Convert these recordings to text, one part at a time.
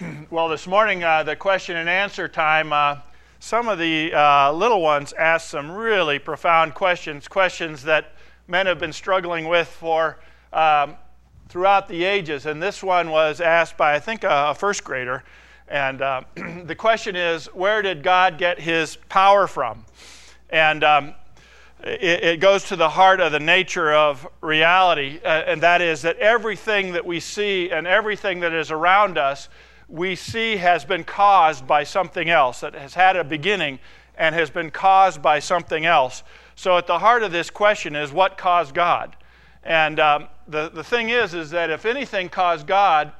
well, this morning, uh, the question and answer time, uh, some of the uh, little ones asked some really profound questions, questions that men have been struggling with for um, throughout the ages. And this one was asked by, I think, a, a first grader. And uh, the question is, where did God get his power from? And um, it, it, goes to the heart of the nature of reality, uh, and that is that everything that we see and everything that is around us, we see has been caused by something else, that has had a beginning and has been caused by something else. So, at the heart of this question is what caused God? And um, the, the thing is, is that if anything caused God,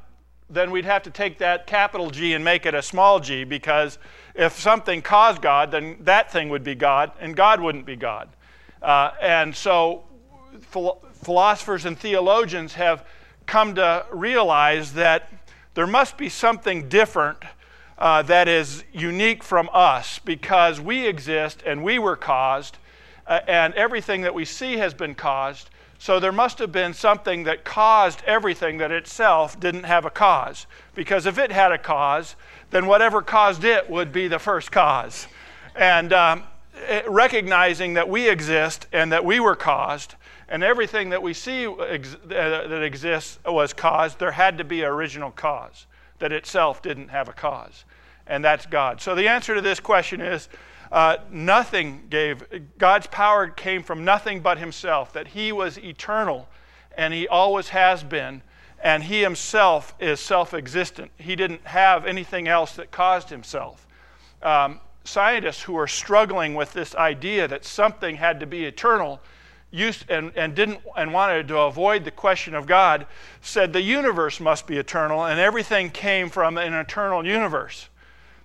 then we'd have to take that capital G and make it a small g because if something caused God, then that thing would be God and God wouldn't be God. Uh, and so philosophers and theologians have come to realize that there must be something different uh, that is unique from us because we exist and we were caused, uh, and everything that we see has been caused. So there must have been something that caused everything that itself didn't have a cause. Because if it had a cause, then whatever caused it would be the first cause. And um, recognizing that we exist and that we were caused, and everything that we see ex- uh, that exists was caused, there had to be an original cause that itself didn't have a cause. And that's God. So the answer to this question is uh, nothing gave, God's power came from nothing but Himself, that He was eternal and He always has been, and He Himself is self existent. He didn't have anything else that caused Himself. Um, scientists who are struggling with this idea that something had to be eternal used and, and didn't and wanted to avoid the question of God said the universe must be eternal and everything came from an eternal universe.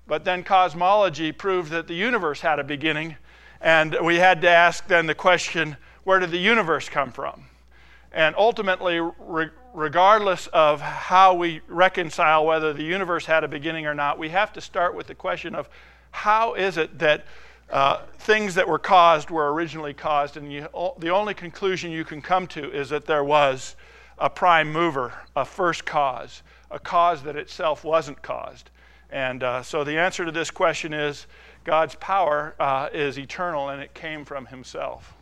But then cosmology proved that the universe had a beginning, and we had to ask then the question where did the universe come from? And ultimately, re- regardless of how we reconcile whether the universe had a beginning or not, we have to start with the question of how is it that uh, things that were caused were originally caused? And you, the only conclusion you can come to is that there was a prime mover, a first cause, a cause that itself wasn't caused. And uh, so the answer to this question is God's power uh, is eternal and it came from Himself.